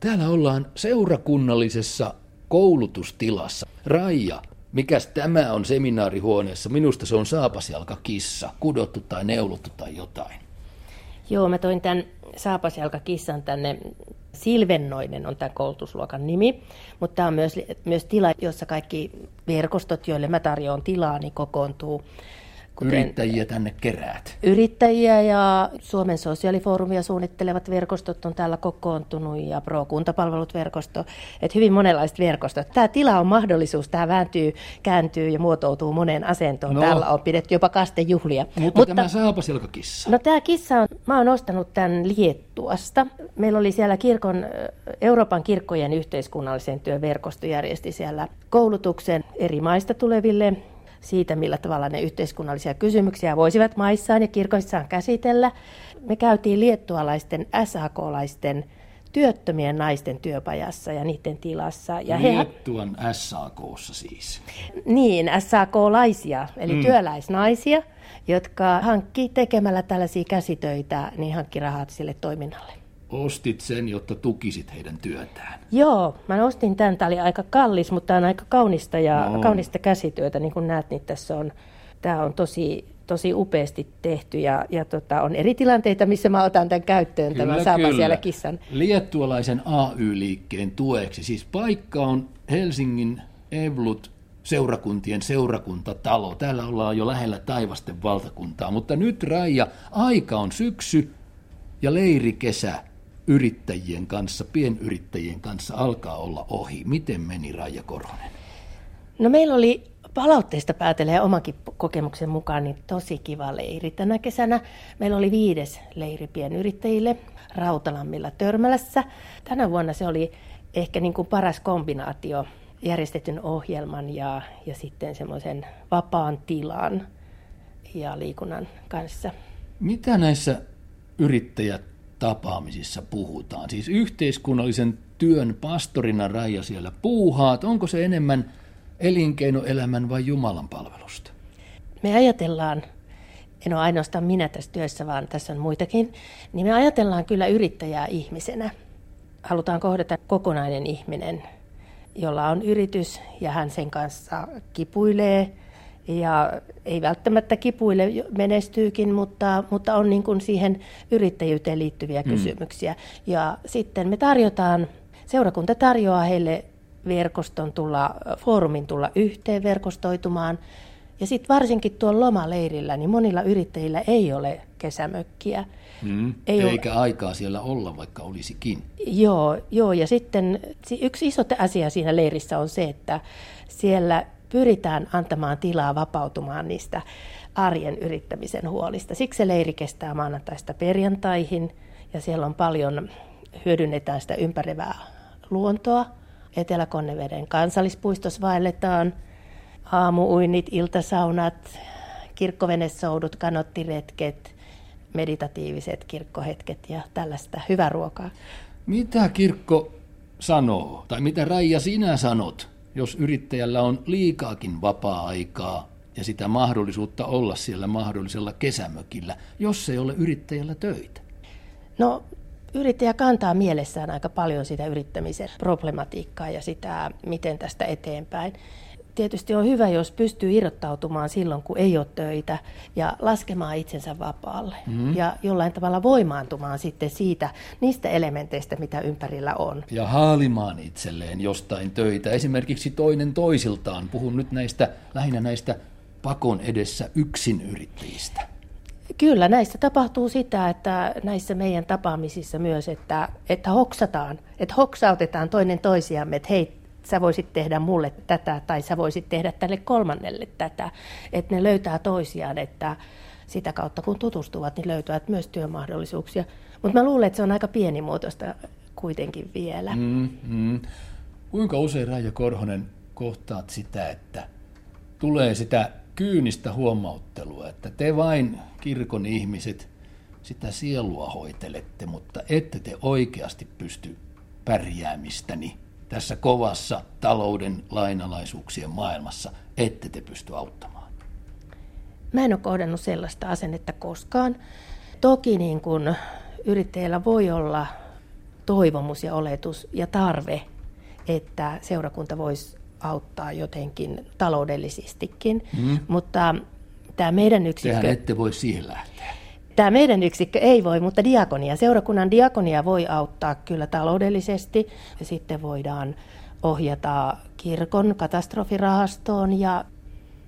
Täällä ollaan seurakunnallisessa koulutustilassa. Raija, mikäs tämä on seminaarihuoneessa? Minusta se on saapasjalkakissa, kudottu tai neulottu tai jotain. Joo, mä toin tämän saapasjalkakissan tänne. Silvennoinen on tämän koulutusluokan nimi, mutta tämä on myös, myös tila, jossa kaikki verkostot, joille mä tarjoan tilaa, niin kokoontuu Kuten yrittäjiä tänne keräät. Yrittäjiä ja Suomen sosiaalifoorumia suunnittelevat verkostot on täällä kokoontunut ja Pro-kuntapalvelut-verkosto. Että hyvin monenlaiset verkostot. Tämä tila on mahdollisuus, tämä vääntyy, kääntyy ja muotoutuu moneen asentoon. No, täällä on pidetty jopa kastejuhlia. Mutta, mutta tämä saapasilkakissa? No tämä kissa on, mä oon ostanut tämän Liettuasta. Meillä oli siellä kirkon, Euroopan kirkkojen yhteiskunnallisen työn verkosto järjesti siellä koulutuksen eri maista tuleville siitä, millä tavalla ne yhteiskunnallisia kysymyksiä voisivat maissaan ja kirkoissaan käsitellä. Me käytiin liettualaisten SAK-laisten työttömien naisten työpajassa ja niiden tilassa. Ja Liettuan he... SAKssa siis. Niin, SAK-laisia, eli mm. työläisnaisia, jotka hankki tekemällä tällaisia käsitöitä, niin hankki rahat sille toiminnalle ostit sen, jotta tukisit heidän työtään? Joo, mä ostin tämän. Tämä oli aika kallis, mutta tämä on aika kaunista ja no. kaunista käsityötä. Niin kuin näet, niin tässä on, tämä on tosi, tosi upeasti tehty ja, ja tota, on eri tilanteita, missä mä otan tämän käyttöön, kyllä, tämän saapa siellä kissan. Liettualaisen AY-liikkeen tueksi. Siis paikka on Helsingin Evlut seurakuntien seurakuntatalo. Täällä ollaan jo lähellä taivasten valtakuntaa, mutta nyt Raija, aika on syksy ja leirikesä yrittäjien kanssa, pienyrittäjien kanssa alkaa olla ohi. Miten meni Raija Korhonen? No meillä oli palautteista päätellen ja omankin kokemuksen mukaan niin tosi kiva leiri tänä kesänä. Meillä oli viides leiri pienyrittäjille Rautalammilla Törmälässä. Tänä vuonna se oli ehkä niin kuin paras kombinaatio järjestetyn ohjelman ja, ja sitten semmoisen vapaan tilan ja liikunnan kanssa. Mitä näissä yrittäjät tapaamisissa puhutaan? Siis yhteiskunnallisen työn pastorina Raija siellä puuhaat. Onko se enemmän elinkeinoelämän vai Jumalan palvelusta? Me ajatellaan, en ole ainoastaan minä tässä työssä, vaan tässä on muitakin, niin me ajatellaan kyllä yrittäjää ihmisenä. Halutaan kohdata kokonainen ihminen, jolla on yritys ja hän sen kanssa kipuilee – ja ei välttämättä kipuille menestyykin, mutta, mutta on niin kuin siihen yrittäjyyteen liittyviä mm. kysymyksiä. Ja sitten me tarjotaan, seurakunta tarjoaa heille verkoston tulla, foorumin tulla yhteen verkostoitumaan. Ja sitten varsinkin tuolla lomaleirillä, niin monilla yrittäjillä ei ole kesämökkiä. Mm, ei eikä ole... aikaa siellä olla, vaikka olisikin. Joo, joo, ja sitten yksi iso asia siinä leirissä on se, että siellä pyritään antamaan tilaa vapautumaan niistä arjen yrittämisen huolista. Siksi se leiri kestää maanantaista perjantaihin ja siellä on paljon, hyödynnetään sitä ympäröivää luontoa. Etelä-Konneveden kansallispuistossa vaelletaan aamuuinnit, iltasaunat, kirkkovenesoudut, kanottiretket, meditatiiviset kirkkohetket ja tällaista hyvää ruokaa. Mitä kirkko sanoo, tai mitä Raija sinä sanot jos yrittäjällä on liikaakin vapaa-aikaa ja sitä mahdollisuutta olla siellä mahdollisella kesämökillä, jos ei ole yrittäjällä töitä? No yrittäjä kantaa mielessään aika paljon sitä yrittämisen problematiikkaa ja sitä, miten tästä eteenpäin tietysti on hyvä, jos pystyy irrottautumaan silloin, kun ei ole töitä ja laskemaan itsensä vapaalle mm-hmm. ja jollain tavalla voimaantumaan sitten siitä niistä elementeistä, mitä ympärillä on. Ja haalimaan itselleen jostain töitä, esimerkiksi toinen toisiltaan. Puhun nyt näistä lähinnä näistä pakon edessä yksin yrittäjistä. Kyllä, näissä tapahtuu sitä, että näissä meidän tapaamisissa myös, että, että hoksataan, että hoksautetaan toinen toisiamme, että hei, sä voisit tehdä mulle tätä tai sä voisit tehdä tälle kolmannelle tätä. Että ne löytää toisiaan, että sitä kautta kun tutustuvat, niin löytävät myös työmahdollisuuksia. Mutta mä luulen, että se on aika pienimuotoista kuitenkin vielä. Mm, mm. Kuinka usein Raija Korhonen kohtaat sitä, että tulee sitä kyynistä huomauttelua, että te vain kirkon ihmiset sitä sielua hoitelette, mutta ette te oikeasti pysty pärjäämistäni tässä kovassa talouden lainalaisuuksien maailmassa ette te pysty auttamaan? Mä en ole kohdannut sellaista asennetta koskaan. Toki niin kun yrittäjällä voi olla toivomus ja oletus ja tarve, että seurakunta voisi auttaa jotenkin taloudellisestikin. Mm. Mutta tämä meidän yksikkö... Tehän ette voi siihen lähteä. Tämä meidän yksikkö ei voi, mutta diakonia, seurakunnan diakonia voi auttaa kyllä taloudellisesti. Ja sitten voidaan ohjata kirkon katastrofirahastoon ja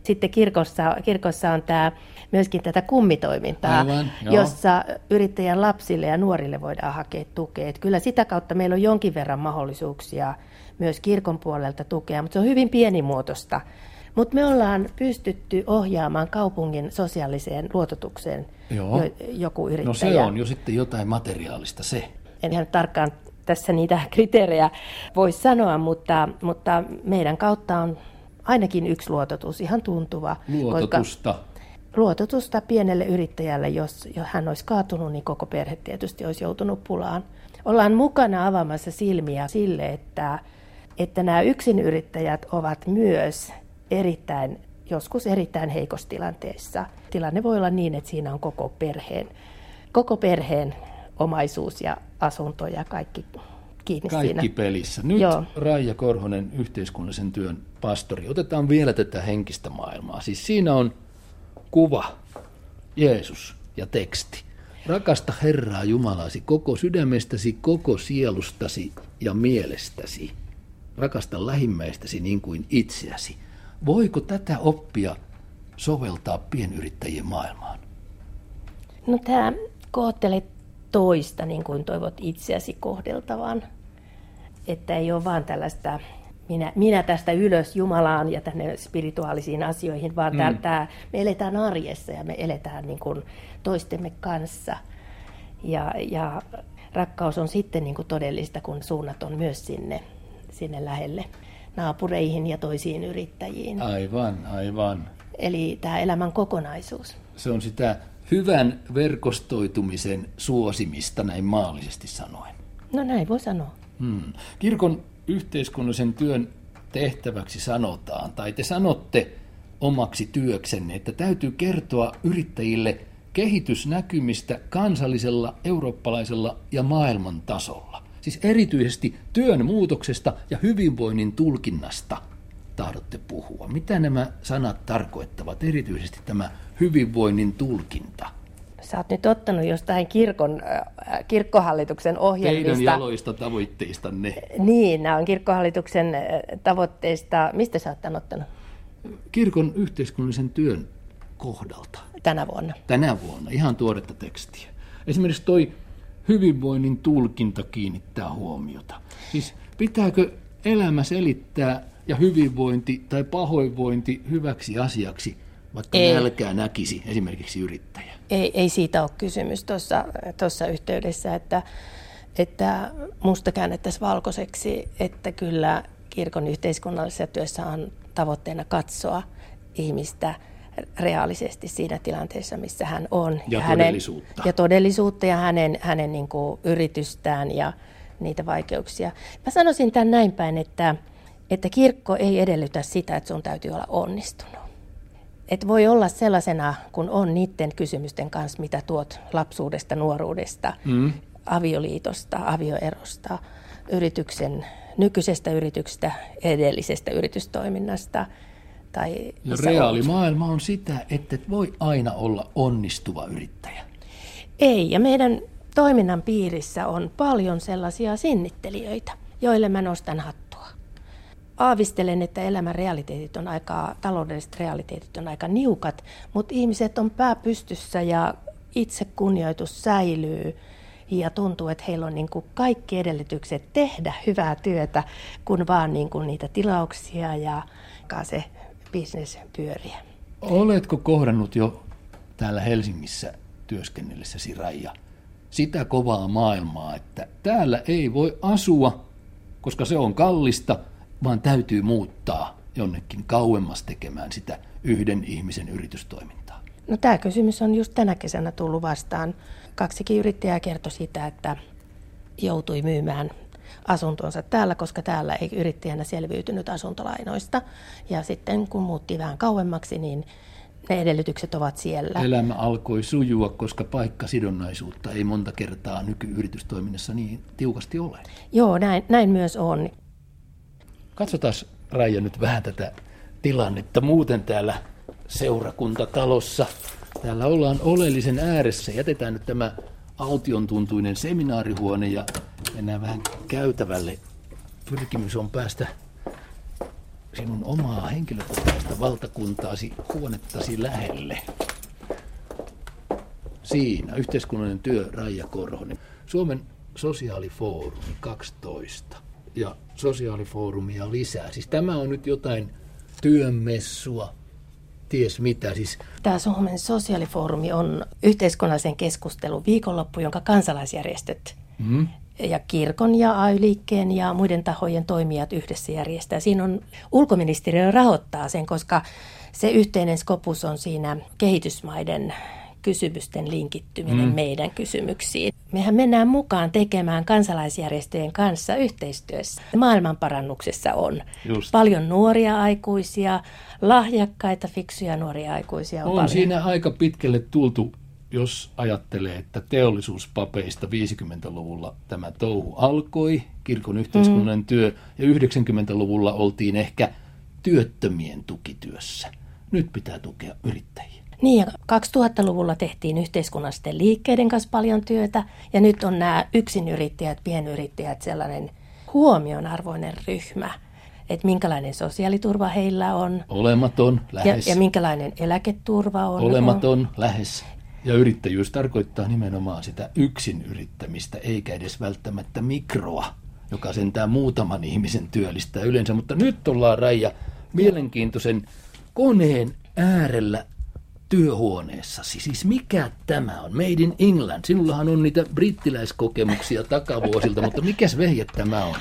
sitten kirkossa, kirkossa on tämä, myöskin tätä kummitoimintaa, Aivan, jossa yrittäjän lapsille ja nuorille voidaan hakea tukea. Että kyllä sitä kautta meillä on jonkin verran mahdollisuuksia myös kirkon puolelta tukea, mutta se on hyvin pienimuotoista. Mutta me ollaan pystytty ohjaamaan kaupungin sosiaaliseen luototukseen Joo. Jo, joku yrittäjä. No se on jo sitten jotain materiaalista se. En ihan tarkkaan tässä niitä kriteerejä voi sanoa, mutta, mutta meidän kautta on ainakin yksi luototus, ihan tuntuva. Luototusta? luototusta pienelle yrittäjälle, jos, jos hän olisi kaatunut, niin koko perhe tietysti olisi joutunut pulaan. Ollaan mukana avaamassa silmiä sille, että, että nämä yksinyrittäjät ovat myös erittäin, joskus erittäin heikossa tilanteessa. Tilanne voi olla niin, että siinä on koko perheen, koko perheen omaisuus ja asunto ja kaikki kiinni Kaikki siinä. pelissä. Nyt Joo. Raija Korhonen, yhteiskunnallisen työn pastori. Otetaan vielä tätä henkistä maailmaa. Siis siinä on kuva, Jeesus ja teksti. Rakasta Herraa Jumalasi koko sydämestäsi, koko sielustasi ja mielestäsi. Rakasta lähimmäistäsi niin kuin itseäsi. Voiko tätä oppia soveltaa pienyrittäjien maailmaan? No tämä koottelet toista niin kuin toivot itseäsi kohdeltavan. Että ei ole vaan tällaista minä, minä tästä ylös Jumalaan ja tänne spirituaalisiin asioihin, vaan mm. tää, me eletään arjessa ja me eletään niin kuin toistemme kanssa. Ja, ja rakkaus on sitten niin kuin todellista, kun suunnat on myös sinne, sinne lähelle naapureihin ja toisiin yrittäjiin. Aivan, aivan. Eli tämä elämän kokonaisuus. Se on sitä hyvän verkostoitumisen suosimista näin maallisesti sanoen. No näin voi sanoa. Hmm. Kirkon yhteiskunnallisen työn tehtäväksi sanotaan, tai te sanotte omaksi työksenne, että täytyy kertoa yrittäjille kehitysnäkymistä kansallisella, eurooppalaisella ja maailman tasolla. Siis erityisesti työn muutoksesta ja hyvinvoinnin tulkinnasta tahdotte puhua. Mitä nämä sanat tarkoittavat, erityisesti tämä hyvinvoinnin tulkinta? Sä oot nyt ottanut jostain kirkon, äh, kirkkohallituksen ohjelmista. Teidän jaloista tavoitteistanne. Niin, nämä on kirkkohallituksen äh, tavoitteista. Mistä sä oot tämän ottanut? Kirkon yhteiskunnallisen työn kohdalta. Tänä vuonna. Tänä vuonna, ihan tuoretta tekstiä. Esimerkiksi toi hyvinvoinnin tulkinta kiinnittää huomiota. Siis pitääkö elämä selittää ja hyvinvointi tai pahoinvointi hyväksi asiaksi, vaikka ei. nälkää näkisi esimerkiksi yrittäjä? Ei, ei siitä ole kysymys tuossa yhteydessä, että, että musta käännettäisiin valkoiseksi, että kyllä kirkon yhteiskunnallisessa työssä on tavoitteena katsoa ihmistä reaalisesti siinä tilanteessa, missä hän on. Ja, ja todellisuutta. Hänen, ja todellisuutta ja hänen, hänen niin kuin yritystään ja niitä vaikeuksia. Mä sanoisin tämän näin päin, että, että kirkko ei edellytä sitä, että sun täytyy olla onnistunut. Et voi olla sellaisena, kun on niiden kysymysten kanssa, mitä tuot lapsuudesta, nuoruudesta, mm. avioliitosta, avioerosta, yrityksen, nykyisestä yrityksestä, edellisestä yritystoiminnasta. Tai ja reaalimaailma on sitä, että et voi aina olla onnistuva yrittäjä. Ei, ja meidän toiminnan piirissä on paljon sellaisia sinnittelijöitä, joille mä nostan hattua. Aavistelen, että elämän realiteetit on aika, taloudelliset realiteetit on aika niukat, mutta ihmiset on pääpystyssä ja itse-kunnioitus säilyy ja tuntuu, että heillä on niin kuin kaikki edellytykset tehdä hyvää työtä, kun vaan niin kuin niitä tilauksia ja se bisnes pyöriä. Oletko kohdannut jo täällä Helsingissä työskennellessäsi Raija sitä kovaa maailmaa, että täällä ei voi asua, koska se on kallista, vaan täytyy muuttaa jonnekin kauemmas tekemään sitä yhden ihmisen yritystoimintaa? No tämä kysymys on just tänä kesänä tullut vastaan. Kaksikin yrittäjää kertoi sitä, että joutui myymään asuntonsa täällä, koska täällä ei yrittäjänä selviytynyt asuntolainoista. Ja sitten kun muutti vähän kauemmaksi, niin ne edellytykset ovat siellä. Elämä alkoi sujua, koska paikkasidonnaisuutta ei monta kertaa nykyyritystoiminnassa niin tiukasti ole. Joo, näin, näin myös on. Katsotaan Raija nyt vähän tätä tilannetta muuten täällä seurakuntatalossa. Täällä ollaan oleellisen ääressä. Jätetään nyt tämä aution tuntuinen seminaarihuone ja mennään vähän käytävälle. Pyrkimys on päästä sinun omaa henkilökohtaista valtakuntaasi huonettasi lähelle. Siinä yhteiskunnallinen työ Raija Korhonen. Suomen sosiaalifoorumi 12 ja sosiaalifoorumia lisää. Siis tämä on nyt jotain työmessua, ties mitä. Siis... Tämä Suomen sosiaalifoorumi on yhteiskunnallisen keskustelun viikonloppu, jonka kansalaisjärjestöt mm. Ja kirkon ja AY-liikkeen ja muiden tahojen toimijat yhdessä järjestää. Siinä on ulkoministeriö rahoittaa sen, koska se yhteinen skopus on siinä kehitysmaiden kysymysten linkittyminen mm. meidän kysymyksiin. Mehän mennään mukaan tekemään kansalaisjärjestöjen kanssa yhteistyössä. Maailmanparannuksessa on Just. paljon nuoria aikuisia, lahjakkaita, fiksuja nuoria aikuisia. On, on paljon. siinä aika pitkälle tultu jos ajattelee, että teollisuuspapeista 50-luvulla tämä touhu alkoi, kirkon yhteiskunnallinen mm. työ, ja 90-luvulla oltiin ehkä työttömien tukityössä. Nyt pitää tukea yrittäjiä. Niin, ja 2000-luvulla tehtiin yhteiskunnallisten liikkeiden kanssa paljon työtä, ja nyt on nämä yksinyrittäjät, pienyrittäjät sellainen huomionarvoinen ryhmä, että minkälainen sosiaaliturva heillä on. Olematon, lähes. Ja, ja minkälainen eläketurva on. Olematon, on. lähes. Ja yrittäjyys tarkoittaa nimenomaan sitä yksin yrittämistä, eikä edes välttämättä mikroa, joka sentään muutaman ihmisen työllistää yleensä. Mutta nyt ollaan Raija mielenkiintoisen koneen äärellä työhuoneessasi. Siis mikä tämä on? Made in England. Sinullahan on niitä brittiläiskokemuksia takavuosilta, mutta mikäs vehje tämä on?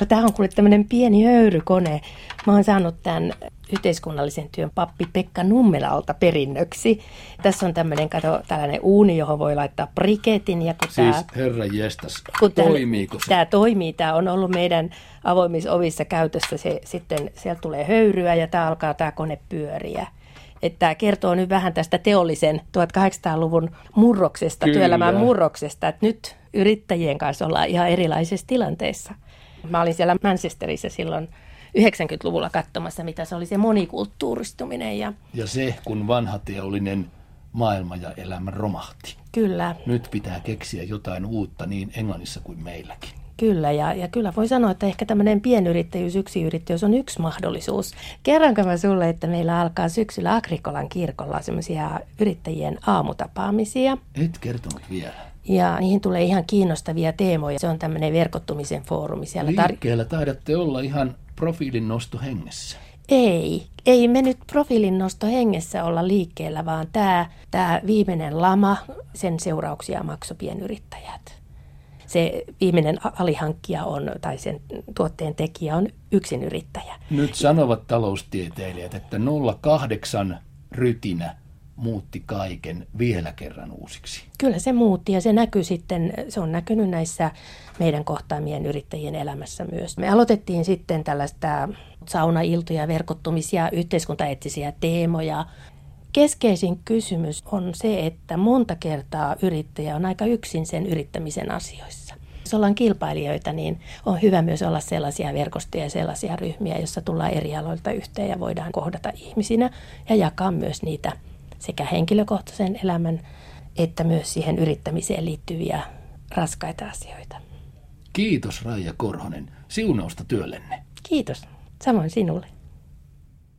No tämä on kuule tämmöinen pieni höyrykone. Mä oon saanut tämän yhteiskunnallisen työn pappi Pekka Nummelalta perinnöksi. Tässä on tämmöinen, kato, tällainen uuni, johon voi laittaa briketin. Ja kun siis tämä, herra jestas, kun toimiiko se? Tämä toimii, tämä on ollut meidän avoimissa ovissa käytössä. Se, sitten sieltä tulee höyryä ja tämä alkaa tämä kone pyöriä että tämä kertoo nyt vähän tästä teollisen 1800-luvun murroksesta, Kyllä. työelämän murroksesta, että nyt yrittäjien kanssa ollaan ihan erilaisessa tilanteessa. Mä olin siellä Manchesterissa silloin 90-luvulla katsomassa, mitä se oli se monikulttuuristuminen. Ja, ja se, kun vanha teollinen maailma ja elämä romahti. Kyllä. Nyt pitää keksiä jotain uutta niin Englannissa kuin meilläkin. Kyllä, ja, ja kyllä voi sanoa, että ehkä tämmöinen pienyrittäjyys, yksiyrittäjyys on yksi mahdollisuus. Kerranko mä sulle, että meillä alkaa syksyllä Agrikolan kirkolla semmoisia yrittäjien aamutapaamisia. Et kertonut vielä. Ja niihin tulee ihan kiinnostavia teemoja. Se on tämmöinen verkottumisen foorumi. Siellä Liikkeellä tar- taidatte olla ihan profiilin nosto hengessä. Ei, ei me nyt profiilin nosto hengessä olla liikkeellä, vaan tämä, tämä viimeinen lama, sen seurauksia maksoi pienyrittäjät se viimeinen alihankkija on, tai sen tuotteen tekijä on yksinyrittäjä. Nyt sanovat taloustieteilijät, että 08 rytinä muutti kaiken vielä kerran uusiksi. Kyllä se muutti ja se näkyy sitten, se on näkynyt näissä meidän kohtaamien yrittäjien elämässä myös. Me aloitettiin sitten tällaista saunailtoja, verkottumisia, yhteiskuntaeettisiä teemoja. Keskeisin kysymys on se, että monta kertaa yrittäjä on aika yksin sen yrittämisen asioissa. Jos ollaan kilpailijoita, niin on hyvä myös olla sellaisia verkostoja ja sellaisia ryhmiä, joissa tullaan eri aloilta yhteen ja voidaan kohdata ihmisinä ja jakaa myös niitä sekä henkilökohtaisen elämän että myös siihen yrittämiseen liittyviä raskaita asioita. Kiitos Raija Korhonen siunausta työllenne. Kiitos. Samoin sinulle.